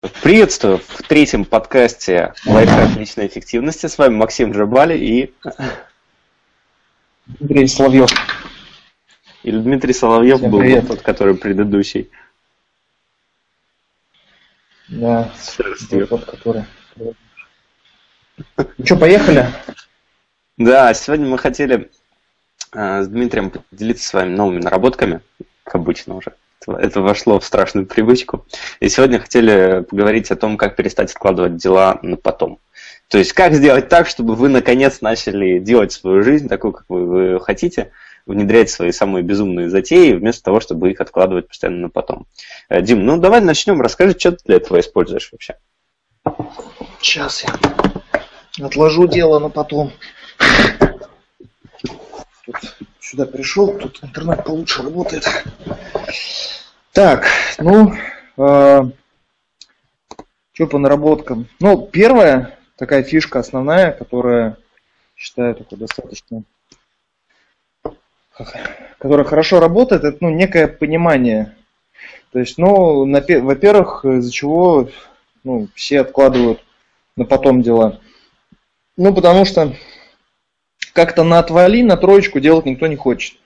Приветствую в третьем подкасте «Лайфхак личной эффективности». С вами Максим Джабали и... Дмитрий Соловьев. Или Дмитрий Соловьев Всем был привет. тот, который предыдущий. Да, тот, который... Ну что, поехали? Да, сегодня мы хотели э, с Дмитрием поделиться с вами новыми наработками, как обычно уже это вошло в страшную привычку. И сегодня хотели поговорить о том, как перестать откладывать дела на потом. То есть, как сделать так, чтобы вы наконец начали делать свою жизнь такую, как вы, вы хотите, внедрять свои самые безумные затеи, вместо того, чтобы их откладывать постоянно на потом. Э, Дим, ну давай начнем. Расскажи, что ты для этого используешь вообще. Сейчас я отложу дело на потом. Тут сюда пришел, тут интернет получше работает. Так, ну, э, что по наработкам? Ну, первая такая фишка основная, которая, считаю, такой достаточно, которая хорошо работает, это ну, некое понимание. То есть, ну, во-первых, из-за чего ну, все откладывают на потом дела. Ну, потому что как-то на отвали, на троечку делать никто не хочет.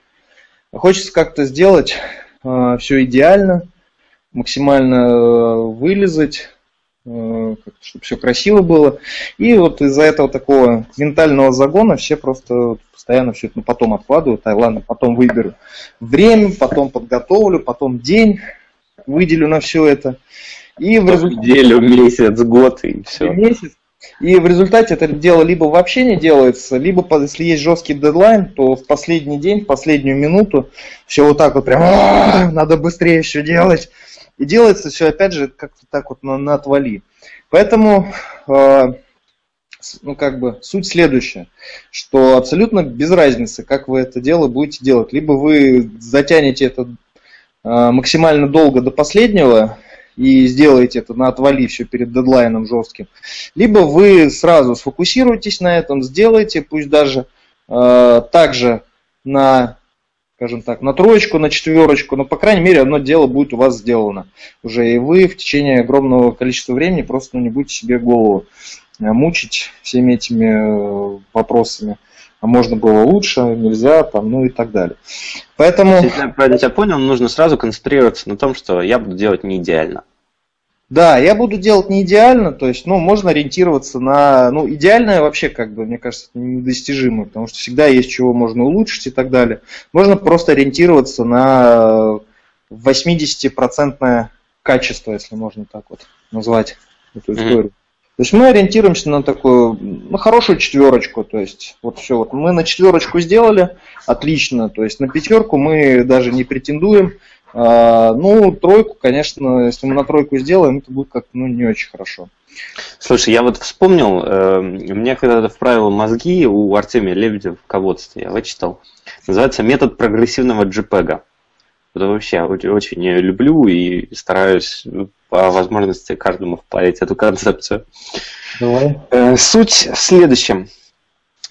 Хочется как-то сделать все идеально, максимально э, вылезать, э, чтобы все красиво было. И вот из-за этого такого ментального загона все просто постоянно все это ну, потом откладывают, а ладно, потом выберу время, потом подготовлю, потом день выделю на все это. И в. Неделю, месяц, год и все. Месяц, и в результате это дело либо вообще не делается, либо если есть жесткий дедлайн, то в последний день, в последнюю минуту все вот так вот прям надо быстрее все делать. И делается все опять же как-то так вот на, на отвали. Поэтому э, ну, как бы суть следующая, что абсолютно без разницы, как вы это дело будете делать. Либо вы затянете это э, максимально долго до последнего, и сделаете это на отвали все перед дедлайном жестким. Либо вы сразу сфокусируйтесь на этом, сделайте, пусть даже э, также на, скажем так, на троечку, на четверочку, но по крайней мере одно дело будет у вас сделано уже, и вы в течение огромного количества времени просто ну, не будете себе голову э, мучить всеми этими э, вопросами а можно было лучше, нельзя, там, ну и так далее. Поэтому... Если я правильно тебя понял, нужно сразу концентрироваться на том, что я буду делать не идеально. Да, я буду делать не идеально, то есть, ну, можно ориентироваться на, ну, идеальное вообще, как бы, мне кажется, недостижимо, потому что всегда есть чего можно улучшить и так далее. Можно просто ориентироваться на 80% качество, если можно так вот назвать эту историю. Mm-hmm. То есть мы ориентируемся на такую, на хорошую четверочку, то есть вот все, вот мы на четверочку сделали, отлично, то есть на пятерку мы даже не претендуем, а, ну, тройку, конечно, если мы на тройку сделаем, это будет как ну, не очень хорошо. Слушай, я вот вспомнил, э, мне когда-то вправил мозги у Артемия Лебедева в ководстве, я вычитал. Называется метод прогрессивного JPEG. Это вообще очень люблю и стараюсь по возможности каждому впарить эту концепцию. Давай. Э, суть в следующем,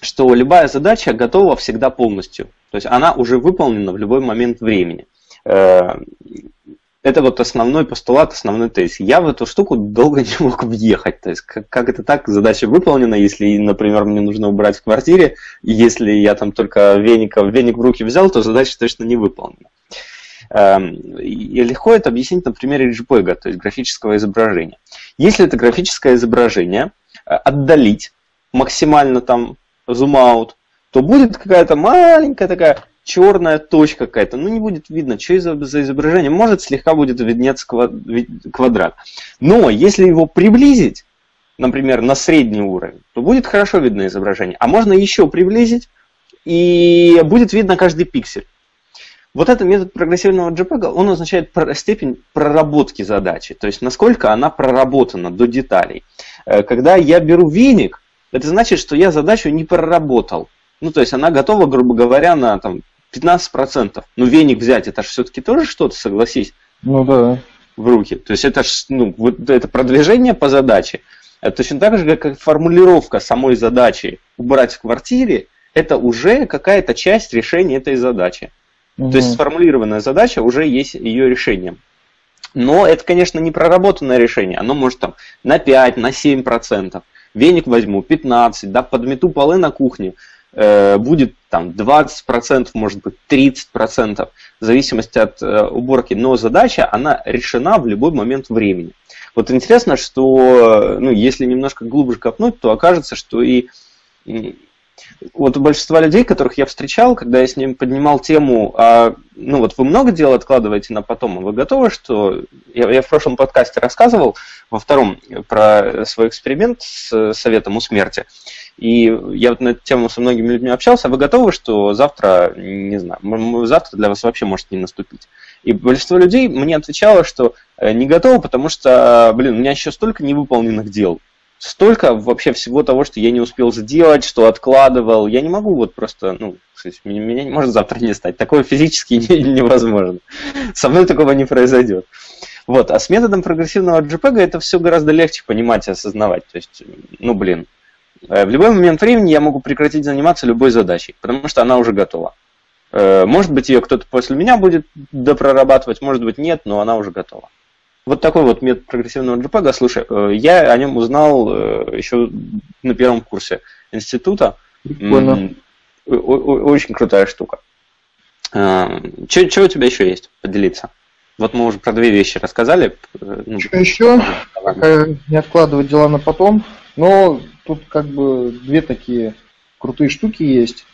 что любая задача готова всегда полностью. То есть она уже выполнена в любой момент времени. Э, это вот основной постулат, основной тезис. Я в эту штуку долго не мог въехать. То есть, как, как это так, задача выполнена, если, например, мне нужно убрать в квартире, если я там только веник, веник в руки взял, то задача точно не выполнена. Эм, и легко это объяснить на примере JPEG, то есть графического изображения. Если это графическое изображение э, отдалить максимально там зум-аут, то будет какая-то маленькая такая черная точка какая-то, ну не будет видно, что за, за изображение, может слегка будет виднеться квадрат. Но если его приблизить, например, на средний уровень, то будет хорошо видно изображение. А можно еще приблизить, и будет видно каждый пиксель. Вот этот метод прогрессивного JPEG, он означает степень проработки задачи, то есть насколько она проработана до деталей. Э, когда я беру веник, это значит, что я задачу не проработал. Ну, то есть она готова, грубо говоря, на там, 15%. Ну, веник взять, это же все-таки тоже что-то, согласись. Ну да. В руки. То есть это ж, ну, вот это продвижение по задаче. Это точно так же, как формулировка самой задачи убрать в квартире, это уже какая-то часть решения этой задачи. Угу. То есть сформулированная задача уже есть ее решением. Но это, конечно, не проработанное решение. Оно может там на 5, на 7%. Веник возьму 15, да, подмету полы на кухне, э, будет там 20%, может быть 30%, в зависимости от э, уборки. Но задача, она решена в любой момент времени. Вот интересно, что, ну, если немножко глубже копнуть, то окажется, что и вот у людей, которых я встречал, когда я с ним поднимал тему, а, ну вот вы много дел откладываете на потом, а вы готовы, что... Я, я в прошлом подкасте рассказывал, во втором, про свой эксперимент с советом у смерти. И я вот на эту тему со многими людьми общался, а вы готовы, что завтра, не знаю, завтра для вас вообще может не наступить? И большинство людей мне отвечало, что э, не готовы, потому что, блин, у меня еще столько невыполненных дел столько вообще всего того, что я не успел сделать, что откладывал. Я не могу вот просто, ну, меня, меня может завтра не стать. Такое физически невозможно. Со мной такого не произойдет. Вот. А с методом прогрессивного JPEG это все гораздо легче понимать и осознавать. То есть, ну, блин, э, в любой момент времени я могу прекратить заниматься любой задачей, потому что она уже готова. Э, может быть, ее кто-то после меня будет допрорабатывать, может быть, нет, но она уже готова. Вот такой вот метод прогрессивного JPEG. Слушай, э, я о нем узнал э, еще на первом курсе института. Прикольно. Очень крутая штука. Э, что у тебя еще есть поделиться? Вот мы уже про две вещи рассказали. Ну, что еще? Не откладывать дела на потом. Но тут как бы две такие крутые штуки есть.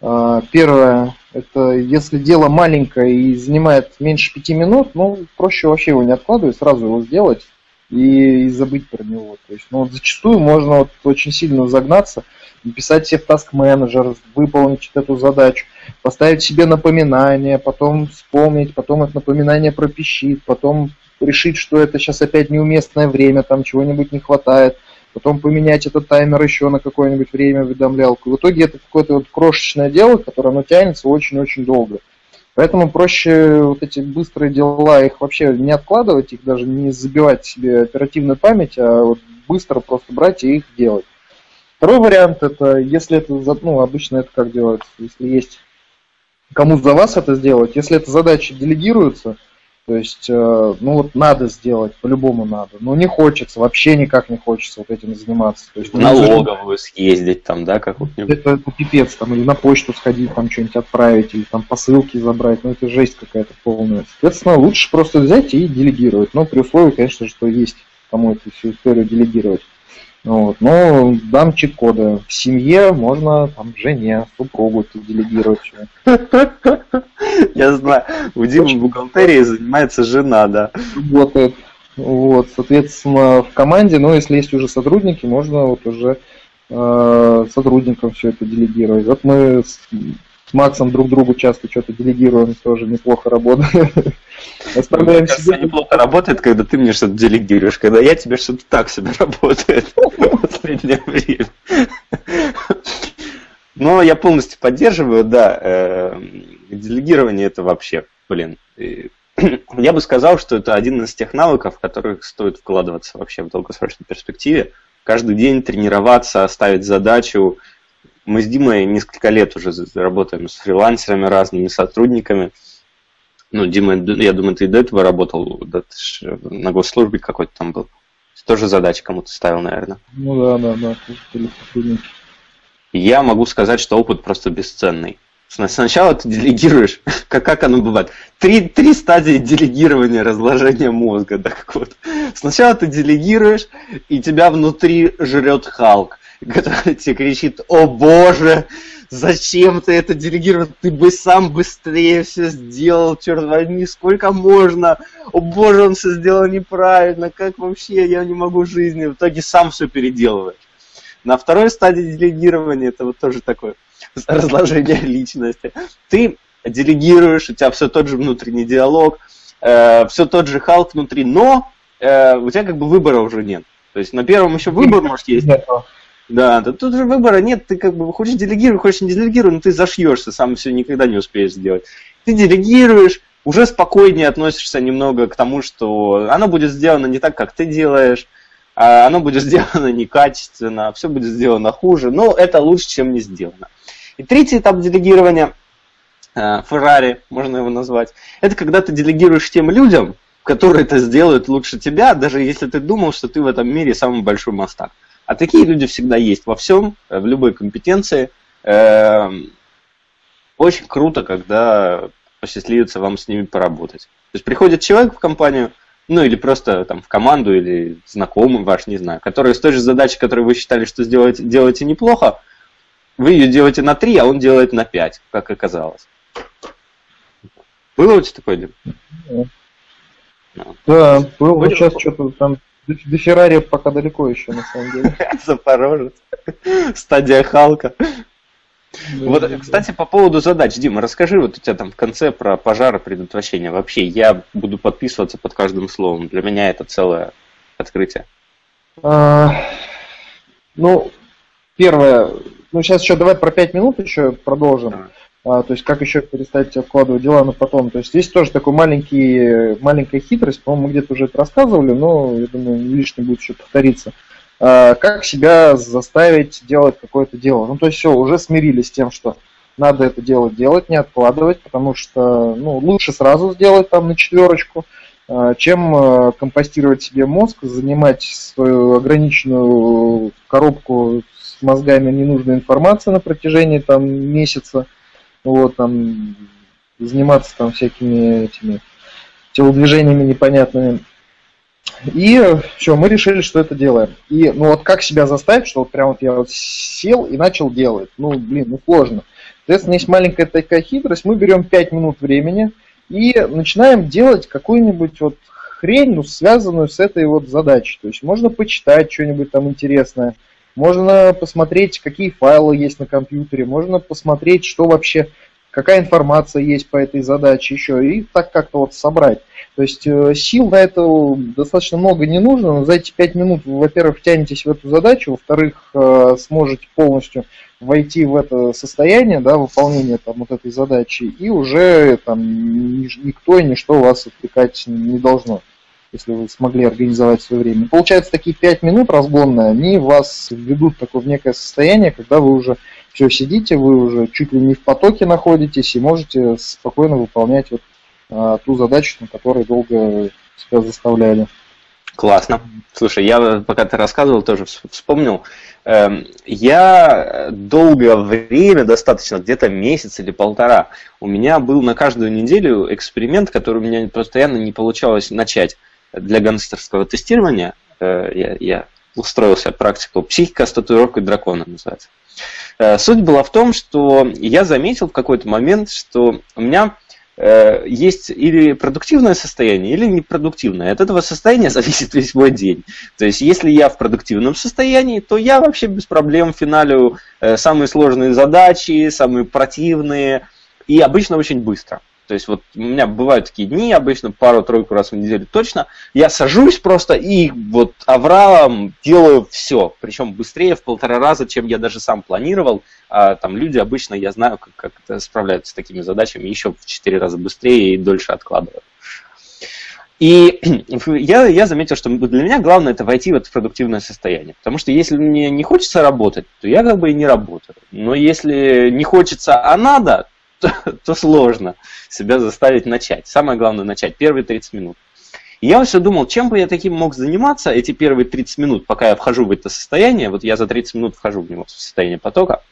А, первое, это если дело маленькое и занимает меньше пяти минут, ну, проще вообще его не откладывать, сразу его сделать и, и забыть про него. То есть, ну, вот зачастую можно вот очень сильно загнаться, написать себе в Task Manager, выполнить эту задачу, поставить себе напоминание, потом вспомнить, потом это напоминание пропищит, потом решить, что это сейчас опять неуместное время, там чего-нибудь не хватает – потом поменять этот таймер еще на какое-нибудь время уведомлялку. В итоге это какое-то вот крошечное дело, которое оно тянется очень-очень долго. Поэтому проще вот эти быстрые дела, их вообще не откладывать, их даже не забивать себе оперативную память, а вот быстро просто брать и их делать. Второй вариант это, если это, ну, обычно это как делается, если есть кому за вас это сделать, если эта задача делегируется, то есть, э, ну вот надо сделать, по-любому надо. Но не хочется, вообще никак не хочется вот этим заниматься. То есть, налоговую съездить там, да, как вот это, это пипец, там, или на почту сходить, там что-нибудь отправить, или там посылки забрать, ну это жесть какая-то полная. Соответственно, лучше просто взять и делегировать. Но при условии, конечно, что есть кому эту всю историю делегировать. Вот. Но дам чит-кода. В семье можно там жене, супругу делегировать. Я знаю. У Димы в бухгалтерии занимается жена, да. Работает. Вот, соответственно, в команде, ну, если есть уже сотрудники, можно вот уже э, сотрудникам все это делегировать. Вот мы с Максом друг другу часто что-то делегируем, тоже неплохо работает. Оставляем ну, себе... неплохо работает, когда ты мне что-то делегируешь, когда я тебе что-то так себе работает в последнее время. Но я полностью поддерживаю, да, э, делегирование это вообще, блин, я бы сказал, что это один из тех навыков, в которых стоит вкладываться вообще в долгосрочной перспективе. Каждый день тренироваться, ставить задачу, мы с Димой несколько лет уже работаем с фрилансерами, разными сотрудниками. Ну, Дима, я думаю, ты и до этого работал да, на госслужбе какой-то там был. Тоже задачи кому-то ставил, наверное. Ну да, да, да, сотрудники. Я могу сказать, что опыт просто бесценный. Сначала ты делегируешь, как, как оно бывает. Три, три стадии делегирования разложения мозга. Да, как вот. Сначала ты делегируешь, и тебя внутри жрет Халк который тебе кричит, о боже, зачем ты это делегировал, ты бы сам быстрее все сделал, черт возьми, сколько можно, о боже, он все сделал неправильно, как вообще, я не могу в жизни, в итоге сам все переделываешь. На второй стадии делегирования, это вот тоже такое разложение личности, ты делегируешь, у тебя все тот же внутренний диалог, э, все тот же Халк внутри, но э, у тебя как бы выбора уже нет. То есть на первом еще выбор может есть. Да, да тут же выбора нет, ты как бы хочешь делегировать, хочешь не делегировать, но ты зашьешься, сам все никогда не успеешь сделать. Ты делегируешь, уже спокойнее относишься немного к тому, что оно будет сделано не так, как ты делаешь, оно будет сделано некачественно, все будет сделано хуже, но это лучше, чем не сделано. И третий этап делегирования, Феррари, можно его назвать, это когда ты делегируешь тем людям, которые это сделают лучше тебя, даже если ты думал, что ты в этом мире самый большой мастак. А такие люди всегда есть во всем, в любой компетенции. Эм, очень круто, когда посчастливится вам с ними поработать. То есть приходит человек в компанию, ну или просто там в команду, или знакомый ваш, не знаю, который с той же задачей, которую вы считали, что сделаете, делаете неплохо, вы ее делаете на 3, а он делает на 5, как оказалось. Было у тебя такое дело? Да, было. Сейчас что-то там до Феррари пока далеко еще, на самом деле. Запорожец. Стадия Халка. Вот, кстати, по поводу задач, Дима, расскажи вот у тебя там в конце про пожары предотвращения. Вообще, я буду подписываться под каждым словом. Для меня это целое открытие. А, ну, первое, ну сейчас еще давай про 5 минут еще продолжим. А, то есть как еще перестать откладывать дела на потом. То есть здесь тоже такой маленький, маленькая хитрость, по-моему, мы где-то уже это рассказывали, но я думаю, лишним будет еще повториться. А, как себя заставить делать какое-то дело. Ну, то есть все, уже смирились с тем, что надо это дело делать, не откладывать, потому что ну, лучше сразу сделать там на четверочку, а, чем а, компостировать себе мозг, занимать свою ограниченную коробку с мозгами ненужной информации на протяжении там месяца, вот, там, заниматься там всякими этими телодвижениями непонятными. И все, мы решили, что это делаем. И ну вот как себя заставить, что вот прям вот я вот сел и начал делать. Ну, блин, ну сложно. Соответственно, есть маленькая такая хитрость. Мы берем 5 минут времени и начинаем делать какую-нибудь вот хрень, ну, связанную с этой вот задачей. То есть можно почитать что-нибудь там интересное, можно посмотреть, какие файлы есть на компьютере, можно посмотреть, что вообще, какая информация есть по этой задаче еще, и так как-то вот собрать. То есть э, сил на это достаточно много не нужно, но за эти 5 минут вы, во-первых, втянетесь в эту задачу, во-вторых, э, сможете полностью войти в это состояние, да, выполнения там вот этой задачи, и уже там никто и ничто вас отвлекать не должно, если вы смогли организовать свое время. Получается, такие 5 минут разгонные, они вас введут такое в некое состояние, когда вы уже все сидите, вы уже чуть ли не в потоке находитесь и можете спокойно выполнять вот а, ту задачу, на которой долго себя заставляли. Классно. Слушай, я пока ты рассказывал, тоже вспомнил. Эм, я долгое время, достаточно, где-то месяц или полтора, у меня был на каждую неделю эксперимент, который у меня постоянно не получалось начать для гангстерского тестирования. Э, я, я устроился практику «Психика с татуировкой дракона» называется. Э, суть была в том, что я заметил в какой-то момент, что у меня Э, есть или продуктивное состояние, или непродуктивное. От этого состояния зависит весь мой день. То есть, если я в продуктивном состоянии, то я вообще без проблем финалю э, самые сложные задачи, самые противные, и обычно очень быстро. То есть вот у меня бывают такие дни, обычно пару-тройку раз в неделю точно. Я сажусь просто и вот авралом делаю все. Причем быстрее в полтора раза, чем я даже сам планировал. А там люди обычно, я знаю, как, как справляются с такими задачами еще в четыре раза быстрее и дольше откладывают. И я, я заметил, что для меня главное это войти в это продуктивное состояние. Потому что если мне не хочется работать, то я как бы и не работаю. Но если не хочется, а надо, то, то сложно себя заставить начать. Самое главное начать, первые 30 минут. И я все думал, чем бы я таким мог заниматься эти первые 30 минут, пока я вхожу в это состояние, вот я за 30 минут вхожу в него, в состояние потока,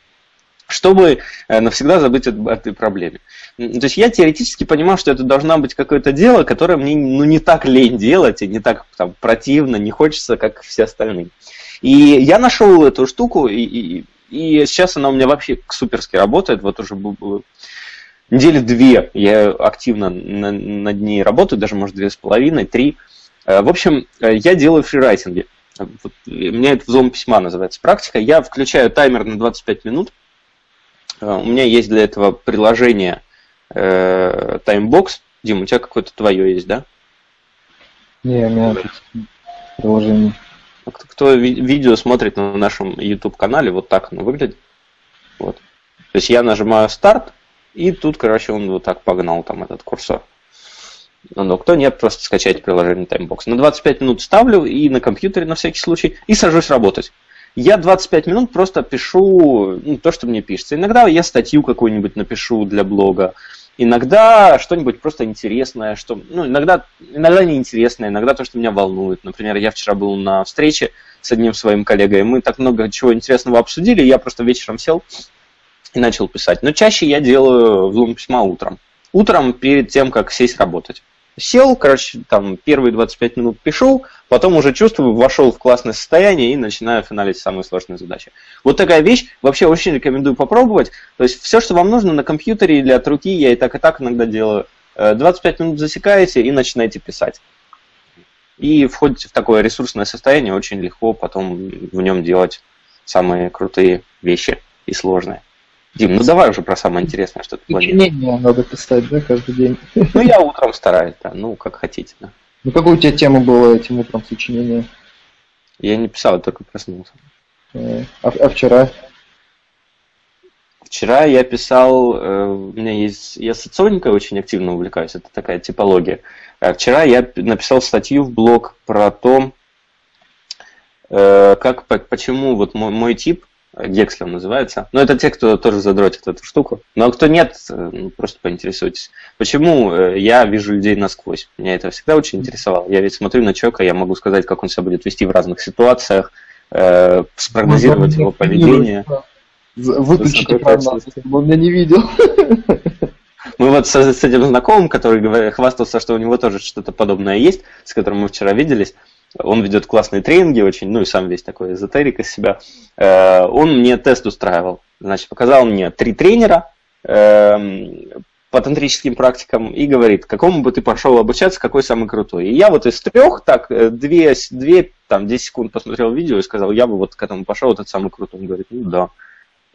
чтобы э, навсегда забыть об этой проблеме. То есть я теоретически понимал, что это должно быть какое-то дело, которое мне ну, не так лень делать, и не так там, противно, не хочется, как все остальные. И я нашел эту штуку, и, и, и сейчас она у меня вообще суперски работает. Вот уже недели две я активно над ней работаю, даже, может, две с половиной, три. Э, в общем, э, я делаю фрирайтинги. Вот, у меня это взлом письма называется практика. Я включаю таймер на 25 минут. Э, у меня есть для этого приложение Timebox. Дим, у тебя какое-то твое есть, да? Не, у меня приложение. Кто, кто видео смотрит на нашем YouTube канале, вот так оно выглядит. Вот. То есть я нажимаю старт, и тут, короче, он вот так погнал там этот курсор. Но кто нет, просто скачать приложение Timebox. На 25 минут ставлю и на компьютере на всякий случай, и сажусь работать. Я 25 минут просто пишу ну, то, что мне пишется. Иногда я статью какую-нибудь напишу для блога. Иногда что-нибудь просто интересное, что, ну, иногда, иногда неинтересное, иногда то, что меня волнует. Например, я вчера был на встрече с одним своим коллегой, мы так много чего интересного обсудили, я просто вечером сел и начал писать. Но чаще я делаю взлом письма утром. Утром перед тем, как сесть работать. Сел, короче, там первые 25 минут пишу, потом уже чувствую, вошел в классное состояние и начинаю финалить самые сложные задачи. Вот такая вещь, вообще очень рекомендую попробовать. То есть все, что вам нужно на компьютере или от руки, я и так, и так иногда делаю. 25 э, минут засекаете и начинаете писать. И входите в такое ресурсное состояние, очень легко потом в нем делать самые крутые вещи и сложные. Дим, ну давай уже про самое интересное, что ты планируешь. Сочинение надо писать, да, каждый день? Ну, я утром стараюсь, да, ну, как хотите, да. Ну, какая у тебя тема была этим утром сочинения? Я не писал, я только проснулся. Э, а, а вчера? Вчера я писал, э, у меня есть, я соционикой очень активно увлекаюсь, это такая типология. А вчера я написал статью в блог про то, э, как, почему вот мой, мой тип Гекслер называется. Но это те, кто тоже задротит эту штуку. Но кто нет, э, ну, просто поинтересуйтесь. Почему э, я вижу людей насквозь? Меня это всегда очень интересовало. Я ведь смотрю на человека, я могу сказать, как он себя будет вести в разных ситуациях, э, спрогнозировать его поведение. Выключить экран, чтобы он меня не видел. Мы вот с, с этим знакомым, который хвастался, что у него тоже что-то подобное есть, с которым мы вчера виделись, он ведет классные тренинги очень, ну и сам весь такой эзотерик из себя. Э, он мне тест устраивал. Значит, показал мне три тренера эм, по тантрическим практикам и говорит, какому бы ты пошел обучаться, какой самый крутой. И я вот из трех, так, э, две, две там, 10 секунд посмотрел видео и сказал, я бы вот к этому пошел, этот самый крутой. Он говорит, ну да.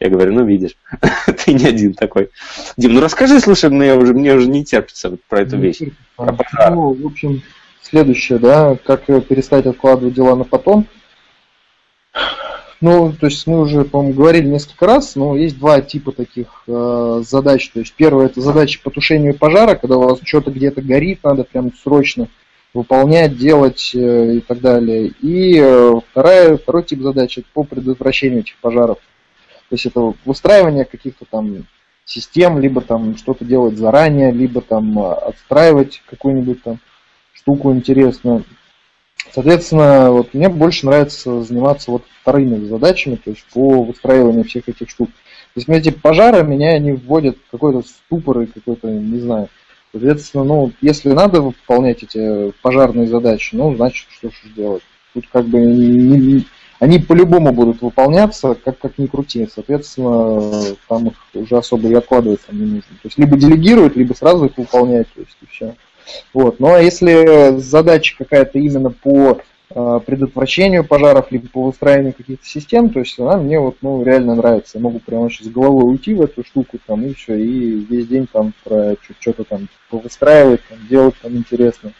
Я говорю, ну видишь, ты не один такой. Дим, ну расскажи, слушай, мне уже, мне уже не терпится вот про эту вещь. Про пожар. Ну, в общем, следующее, да, как перестать откладывать дела на потом. Ну, то есть мы уже, по-моему, говорили несколько раз, но есть два типа таких э, задач. То есть первое это задача по тушению пожара, когда у вас что-то где-то горит, надо прям срочно выполнять, делать э, и так далее. И э, вторая, второй тип задач это по предотвращению этих пожаров. То есть это выстраивание каких-то там систем, либо там что-то делать заранее, либо там отстраивать какую-нибудь там штуку интересную. Соответственно, вот мне больше нравится заниматься вот вторыми задачами, то есть по выстраиванию всех этих штук. То есть эти пожары меня не вводят в какой-то ступор и какой-то, не знаю. Соответственно, ну, если надо выполнять эти пожарные задачи, ну, значит, что же делать. Тут как бы не, не, они по-любому будут выполняться, как, как ни крути. Соответственно, там их уже особо и откладывать там не нужно. То есть либо делегировать, либо сразу их выполнять, то есть и все. Вот. Ну а если задача какая-то именно по э, предотвращению пожаров, либо по выстраиванию каких-то систем, то есть она мне вот, ну, реально нравится. Я могу прямо сейчас головой уйти в эту штуку, там, и все, и весь день там про что-то там выстраивать, там, делать там интересно.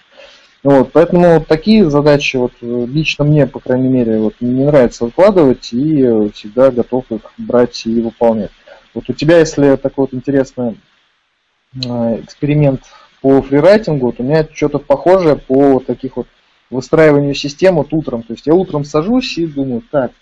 Вот, поэтому такие задачи вот лично мне, по крайней мере, вот не нравится выкладывать и всегда готов их брать и выполнять. Вот у тебя, если такой вот интересный э, эксперимент по фрирайтингу, вот у меня что-то похожее по вот таких вот выстраиванию систем вот утром. То есть я утром сажусь и думаю, так,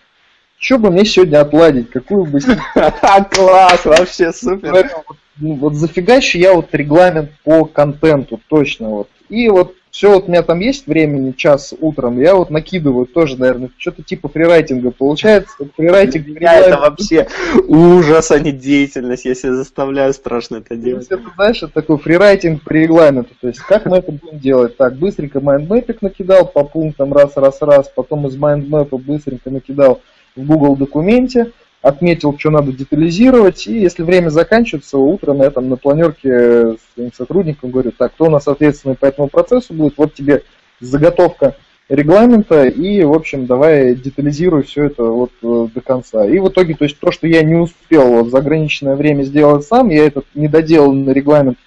что бы мне сегодня отладить, какую бы... Класс, вообще супер. Вот, вот зафигачу я вот регламент по контенту, точно вот. И вот все, вот у меня там есть времени, час утром, я вот накидываю тоже, наверное, что-то типа фрирайтинга получается. Фрирайтинг, Меня это вообще ужас, а не деятельность. Я себя заставляю страшно это делать. Это, знаешь, это такой freewriting по регламенту. То есть, как мы это будем делать? Так, быстренько mind map ик накидал по пунктам раз, раз, раз, потом из mind map а быстренько накидал в Google документе, отметил, что надо детализировать, и если время заканчивается, утром я там на планерке с своим сотрудником говорю, так, кто у нас ответственный по этому процессу будет, вот тебе заготовка регламента, и, в общем, давай детализируй все это вот э, до конца. И в итоге, то есть то, что я не успел вот, за ограниченное время сделать сам, я этот недоделанный регламент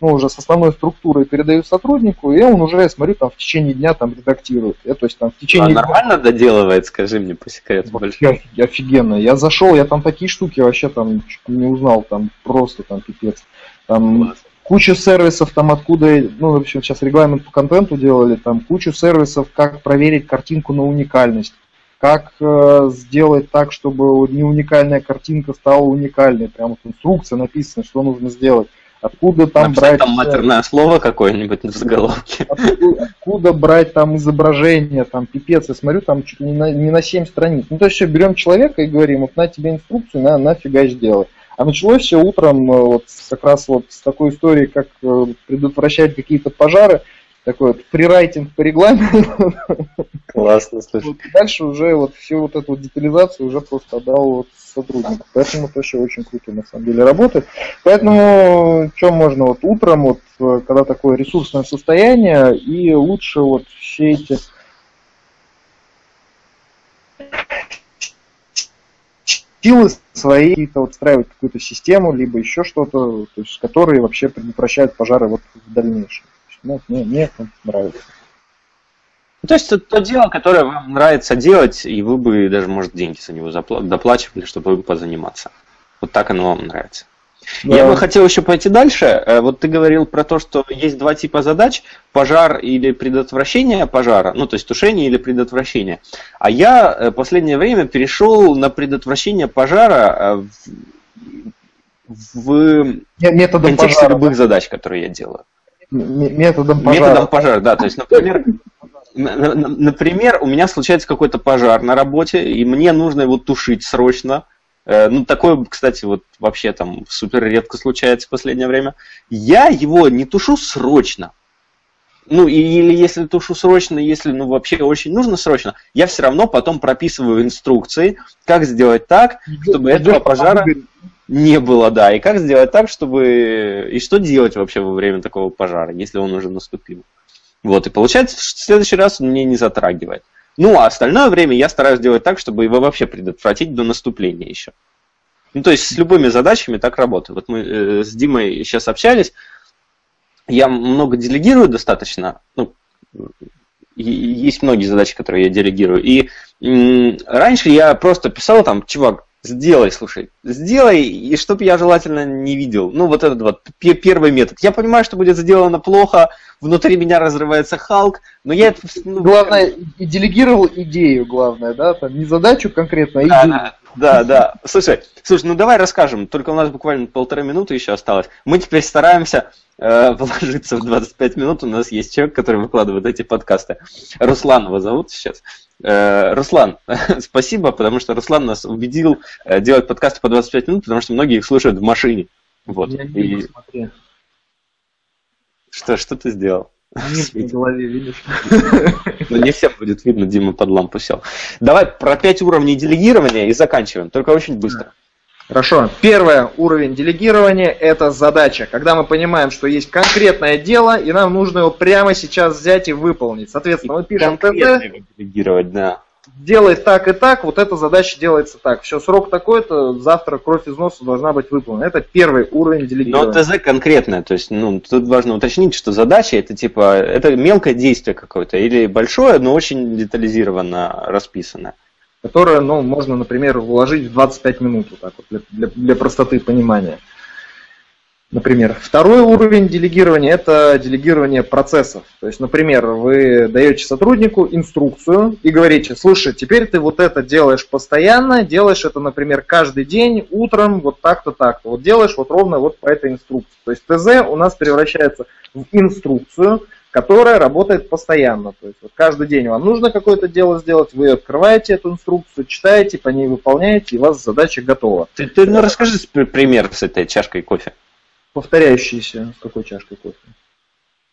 ну, уже с основной структурой передаю сотруднику, и он уже, я смотрю, там в течение дня там редактирует. Я, то есть там в течение... А нормально доделывает, скажи мне по секрету больше. Офигенно. Я зашел, я там такие штуки вообще там не узнал, там просто там пипец. Там Класс. куча сервисов там откуда, ну, в общем, сейчас регламент по контенту делали, там кучу сервисов, как проверить картинку на уникальность как э, сделать так, чтобы не уникальная картинка стала уникальной. Прям вот инструкция написана, что нужно сделать Откуда там Написать брать... там матерное слово какое-нибудь в заголовке. Откуда, откуда брать там изображение, там пипец, я смотрю, там чуть не на, не на 7 страниц. Ну, то есть все, берем человека и говорим, вот на тебе инструкцию, на, нафига сделай. А началось все утром э, вот как раз вот с такой истории, как э, предотвращать какие-то пожары такой вот фрирайтинг по регламенту. Классно, слушай. Вот дальше уже вот всю вот эту вот детализацию уже просто отдал вот сотруднику. Поэтому это еще очень круто на самом деле работает. Поэтому что можно вот утром, вот когда такое ресурсное состояние, и лучше вот все эти силы свои какие-то вот встраивать какую-то систему, либо еще что-то, то есть, которые вообще предотвращают пожары вот в дальнейшем. Ну, мне, мне это нравится. То есть это то дело, которое вам нравится делать, и вы бы даже, может, деньги за него доплачивали, чтобы им позаниматься. Вот так оно вам нравится. Да. Я бы хотел еще пойти дальше. Э, вот ты говорил про то, что есть два типа задач. Пожар или предотвращение пожара. Ну, то есть тушение или предотвращение. А я в э, последнее время перешел на предотвращение пожара э, в, в методом контексте пожара, любых задач, которые я делаю. Методом пожара. Методом пожара, да. То есть, например, например, у меня случается какой-то пожар на работе, и мне нужно его тушить срочно. Э, ну, такое, кстати, вот вообще там супер редко случается в последнее время. Я его не тушу срочно. Ну, или если тушу срочно, если ну вообще очень нужно срочно, я все равно потом прописываю инструкции, как сделать так, чтобы этого пожара не было, да, и как сделать так, чтобы... И что делать вообще во время такого пожара, если он уже наступил. Вот, и получается, в следующий раз он мне не затрагивает. Ну, а остальное время я стараюсь делать так, чтобы его вообще предотвратить до наступления еще. Ну, то есть с любыми задачами так работаю. Вот мы э, с Димой сейчас общались, я много делегирую достаточно, ну, есть многие задачи, которые я делегирую. И м, раньше я просто писал там, чувак, Сделай, слушай, сделай, и чтоб я желательно не видел. Ну, вот этот вот первый метод. Я понимаю, что будет сделано плохо, внутри меня разрывается Халк, но я это... Ну, главное, и делегировал идею, главное, да, там не задачу конкретно, а идею. Да, да, да. Слушай, слушай, ну давай расскажем, только у нас буквально полторы минуты еще осталось. Мы теперь стараемся э, вложиться в 25 минут, у нас есть человек, который выкладывает эти подкасты. Руслан его зовут сейчас. Э, Руслан, спасибо, потому что Руслан нас убедил э, делать подкасты по 25 минут, потому что многие их слушают в машине. Вот. Я не и... Что, что ты сделал? Мир в голове, видишь? Ну, не всем будет видно, Дима под лампу сел. Давай про 5 уровней делегирования и заканчиваем, только очень быстро. Хорошо. Первый уровень делегирования – это задача. Когда мы понимаем, что есть конкретное дело, и нам нужно его прямо сейчас взять и выполнить. Соответственно, мы пишем ТЗ. делегировать, да. Делай так и так, вот эта задача делается так. Все, срок такой-то, завтра кровь из носа должна быть выполнена. Это первый уровень делегирования. Но ТЗ конкретное, то есть, ну, тут важно уточнить, что задача это типа, это мелкое действие какое-то, или большое, но очень детализированно расписанное которое, ну, можно, например, вложить в 25 минут, вот так вот, для, для, для простоты понимания. Например, второй уровень делегирования – это делегирование процессов. То есть, например, вы даете сотруднику инструкцию и говорите, слушай, теперь ты вот это делаешь постоянно, делаешь это, например, каждый день, утром, вот так-то, так-то. Вот делаешь вот ровно вот по этой инструкции. То есть ТЗ у нас превращается в инструкцию, которая работает постоянно. То есть вот каждый день вам нужно какое-то дело сделать, вы открываете эту инструкцию, читаете, по ней выполняете, и у вас задача готова. Ты, ты ну, расскажи пример с этой чашкой кофе. Повторяющийся с какой чашкой кофе?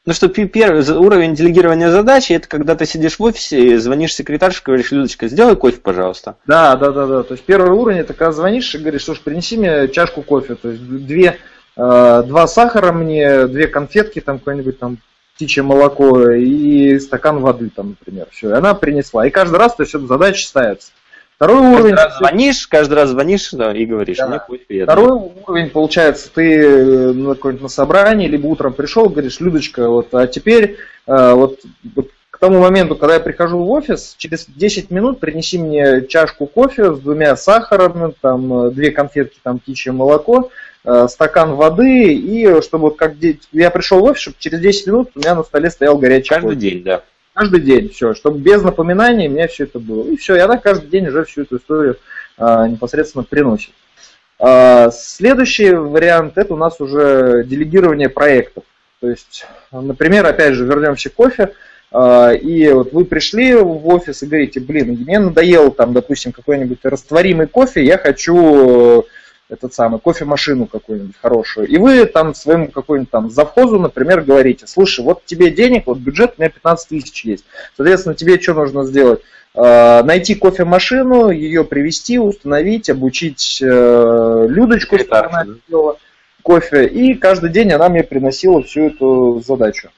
Ну что первый уровень делегирования задачи, это когда ты сидишь в офисе и звонишь секретарше, говоришь, Людочка, сделай кофе, пожалуйста. Да, да, да, да. То есть первый уровень, это когда звонишь и говоришь, слушай, принеси мне чашку кофе. То есть две, э, два сахара мне, две конфетки, там какой-нибудь там птичье молоко и стакан воды, там, например. Все, и она принесла. И каждый раз, то есть, эта задача ставится. Второй каждый уровень... Раз звонишь, каждый раз звонишь да, и говоришь, да. мне пусть приятно. Второй уровень, получается, ты э, на какое-нибудь на собрании, либо утром пришел, говоришь, Людочка, вот, а теперь э, вот, вот к тому моменту, когда я прихожу в офис, через 10 минут принеси мне чашку кофе с двумя сахарами, там, э, две конфетки, там, птичье молоко, Э, стакан воды, и чтобы вот как я пришел в офис, чтобы через 10 минут у меня на столе стоял горячий Каждый кофе. день, да. Каждый день, все, чтобы без напоминаний у меня все это было. И все, и она каждый день уже всю эту историю а, непосредственно приносит. А, следующий вариант это у нас уже делегирование проектов. То есть, например, опять же, вернемся к кофе. А, и вот вы пришли в офис и говорите, блин, мне надоело там, допустим, какой-нибудь растворимый кофе, я хочу этот самый кофемашину какую-нибудь хорошую. И вы там своему какой-нибудь там завхозу, например, говорите, слушай, вот тебе денег, вот бюджет у меня 15 тысяч есть. Соответственно, тебе что нужно сделать? А, найти кофемашину, ее привести, установить, обучить э, Людочку, чтобы она сделала кофе. И каждый день она мне приносила всю эту задачу.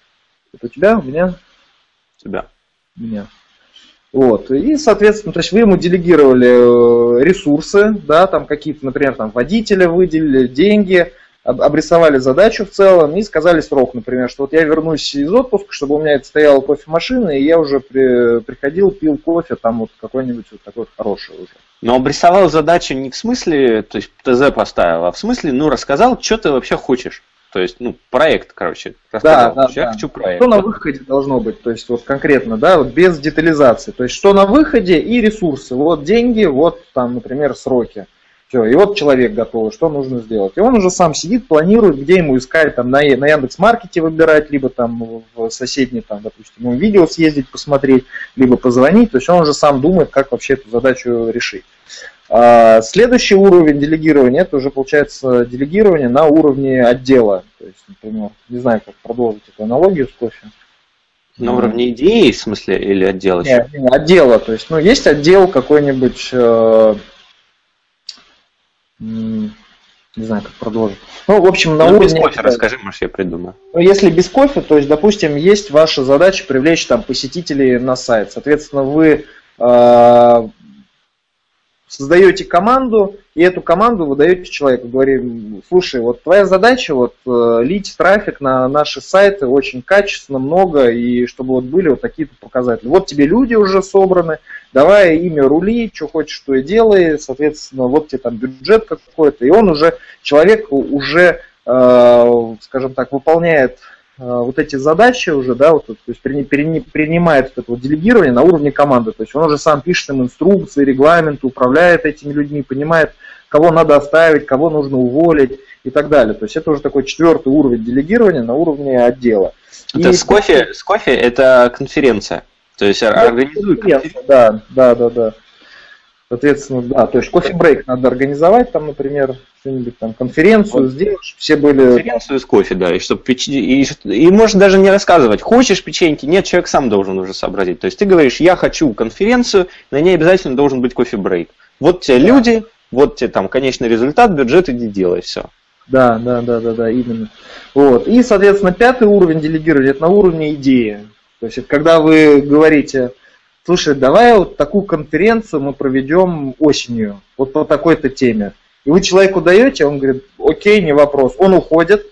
Это у тебя, у меня? Тебя. Меня. Вот. И, соответственно, то есть вы ему делегировали э, ресурсы, да, там какие-то, например, там водителя выделили, деньги, обрисовали задачу в целом и сказали срок, например, что вот я вернусь из отпуска, чтобы у меня стояла кофемашина, и я уже при, приходил, пил кофе, там вот какой-нибудь вот такой хороший уже. Но обрисовал задачу не в смысле, то есть ТЗ поставил, а в смысле, ну, рассказал, что ты вообще хочешь. То есть, ну, проект, короче. Да, да, я да. хочу проект. Что на выходе должно быть, то есть вот конкретно, да, вот без детализации. То есть, что на выходе и ресурсы. Вот деньги, вот там, например, сроки. Все, и вот человек готов, что нужно сделать. И он уже сам сидит, планирует, где ему искать, там на, на Яндекс.Маркете выбирать, либо там в соседний, там, допустим, ему видео съездить, посмотреть, либо позвонить. То есть он уже сам думает, как вообще эту задачу решить. А следующий уровень делегирования, это уже получается делегирование на уровне отдела. То есть, например, не знаю, как продолжить эту аналогию с кофе. На уровне идеи, в смысле, или отдела? Нет, отдела. То есть, ну, есть отдел какой-нибудь э, не знаю, как продолжить. Ну, в общем, на ну, уровне... без кофе расскажи, может, я придумаю. Ну, если без кофе, то есть, допустим, есть ваша задача привлечь там посетителей на сайт. Соответственно, вы э, создаете команду, и эту команду вы даете человеку. Говорим, слушай, вот твоя задача вот э, лить трафик на наши сайты очень качественно, много, и чтобы вот были вот такие-то показатели. Вот тебе люди уже собраны, давай имя рули, что хочешь, что и делай, соответственно, вот тебе там бюджет какой-то, и он уже, человек уже, э, скажем так, выполняет вот эти задачи уже, да, вот, то есть принимает вот это вот делегирование на уровне команды, то есть он уже сам пишет им инструкции, регламенты, управляет этими людьми, понимает, кого надо оставить, кого нужно уволить и так далее. То есть это уже такой четвертый уровень делегирования на уровне отдела. Это и с кофе, с кофе это конференция. То есть организуй конференцию. Да, да, да, да. Соответственно, да, то есть кофе-брейк надо организовать, там, например, что-нибудь там, конференцию вот. сделать, чтобы все были... Конференцию с кофе, да, и чтобы печ... и, и можно даже не рассказывать, хочешь печеньки, нет, человек сам должен уже сообразить. То есть ты говоришь, я хочу конференцию, на ней обязательно должен быть кофе-брейк. Вот те да. люди, вот тебе там конечный результат, бюджет, иди делай, все. Да, да, да, да, да, именно. Вот. И, соответственно, пятый уровень делегирования, это на уровне идеи. То есть, это когда вы говорите, слушай, давай вот такую конференцию мы проведем осенью, вот по такой-то теме. И вы человеку даете, он говорит, окей, не вопрос. Он уходит,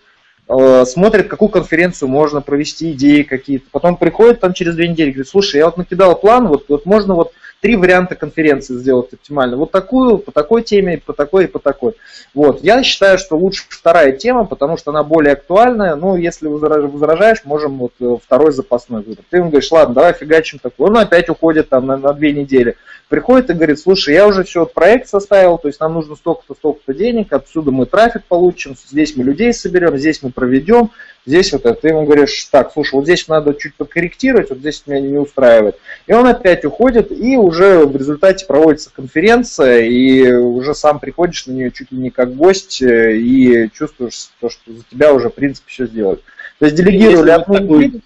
э, смотрит, какую конференцию можно провести, идеи какие-то. Потом приходит там через две недели, говорит, слушай, я вот накидал план, вот, вот можно вот три варианта конференции сделать оптимально. Вот такую, по такой теме, по такой и по такой. Вот. Я считаю, что лучше вторая тема, потому что она более актуальная. Ну, если возражаешь, можем вот э, второй запасной выбрать. Ты ему говоришь, ладно, давай фигачим такой. Он опять уходит там на, на две недели. Приходит и говорит, слушай, я уже все, проект составил, то есть нам нужно столько-то, столько-то денег, отсюда мы трафик получим, здесь мы людей соберем, здесь мы проведем, здесь вот это. Ты ему говоришь, так, слушай, вот здесь надо чуть подкорректировать, вот здесь меня не устраивает. И он опять уходит, и уже в результате проводится конференция, и уже сам приходишь на нее чуть ли не как гость, э, и чувствуешь, то, что за тебя уже, в принципе, все сделают. То есть делегировали одну такой...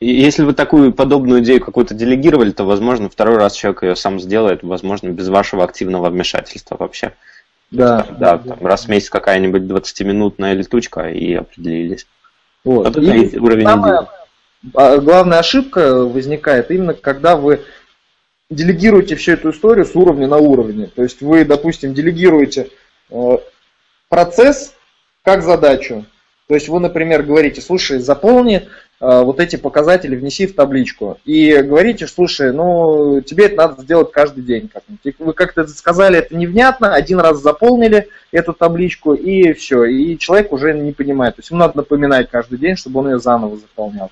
Если вы такую подобную идею какую-то делегировали, то, возможно, второй раз человек ее сам сделает, возможно, без вашего активного вмешательства вообще. Да. Есть, да, да, там, раз в месяц какая-нибудь 20-минутная летучка и определились. Вот. вот и уровень самая а, главная ошибка возникает именно когда вы делегируете всю эту историю с уровня на уровне. То есть вы, допустим, делегируете э, процесс как задачу. То есть вы, например, говорите, слушай, заполни э, вот эти показатели внеси в табличку. И говорите, слушай, ну, тебе это надо сделать каждый день. Как-нибудь. Вы как-то сказали, это невнятно, один раз заполнили эту табличку, и все. И человек уже не понимает. То есть ему надо напоминать каждый день, чтобы он ее заново заполнял.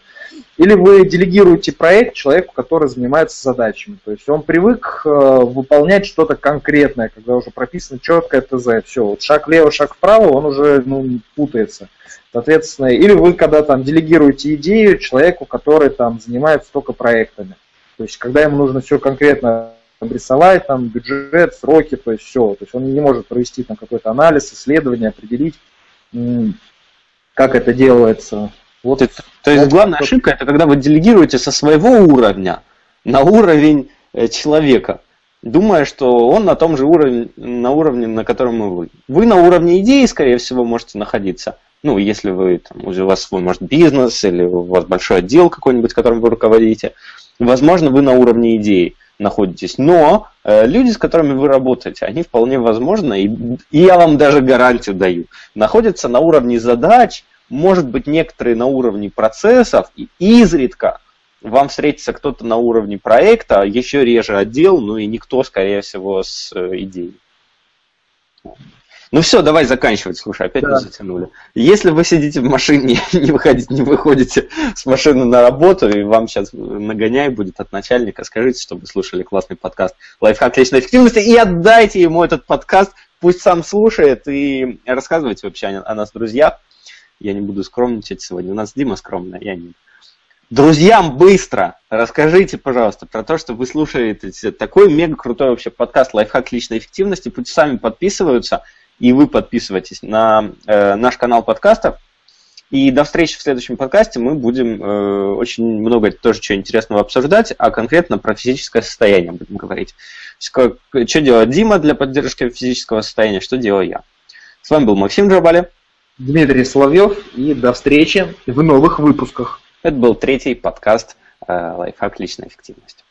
Или вы делегируете проект человеку, который занимается задачами. То есть он привык э, выполнять что-то конкретное, когда уже прописано четкое ТЗ. Все, вот шаг влево, шаг вправо, он уже ну, путается. Соответственно, или вы когда там делегируете идею человеку, который там занимается только проектами. То есть когда ему нужно все конкретно обрисовать, там бюджет, сроки, то есть все. То есть он не может провести там какой-то анализ, исследование, определить, как это делается. Вот, это, то есть главная ошибка это когда вы делегируете со своего уровня на уровень э, человека, думая, что он на том же уровне, на уровне, на котором и вы. Вы на уровне идеи, скорее всего, можете находиться. Ну, если вы там, у вас свой, может, бизнес или у вас большой отдел какой-нибудь, которым вы руководите, возможно, вы на уровне идеи находитесь. Но э, люди, с которыми вы работаете, они вполне возможно, и, и я вам даже гарантию даю, находятся на уровне задач, может быть, некоторые на уровне процессов, и изредка вам встретится кто-то на уровне проекта, еще реже отдел, ну и никто, скорее всего, с э, идеей. Ну все, давай заканчивать. Слушай, опять да. мы затянули. Если вы сидите в машине, не выходите, не выходите с машины на работу, и вам сейчас нагоняй будет от начальника, скажите, чтобы слушали классный подкаст «Лайфхак личной эффективности» и отдайте ему этот подкаст, пусть сам слушает и рассказывайте вообще о нас друзьях. Я не буду скромничать сегодня. У нас Дима скромная, я не. Друзьям быстро расскажите, пожалуйста, про то, что вы слушаете такой мега крутой вообще подкаст «Лайфхак личной эффективности». Пусть сами подписываются, и вы подписывайтесь на э, наш канал подкастов. И до встречи в следующем подкасте мы будем э, очень много тоже чего интересного обсуждать, а конкретно про физическое состояние будем говорить. Что, что делает Дима для поддержки физического состояния, что делаю я. С вами был Максим Джабали. Дмитрий Соловьев и до встречи в новых выпусках. Это был третий подкаст э, «Лайфхак личной эффективности».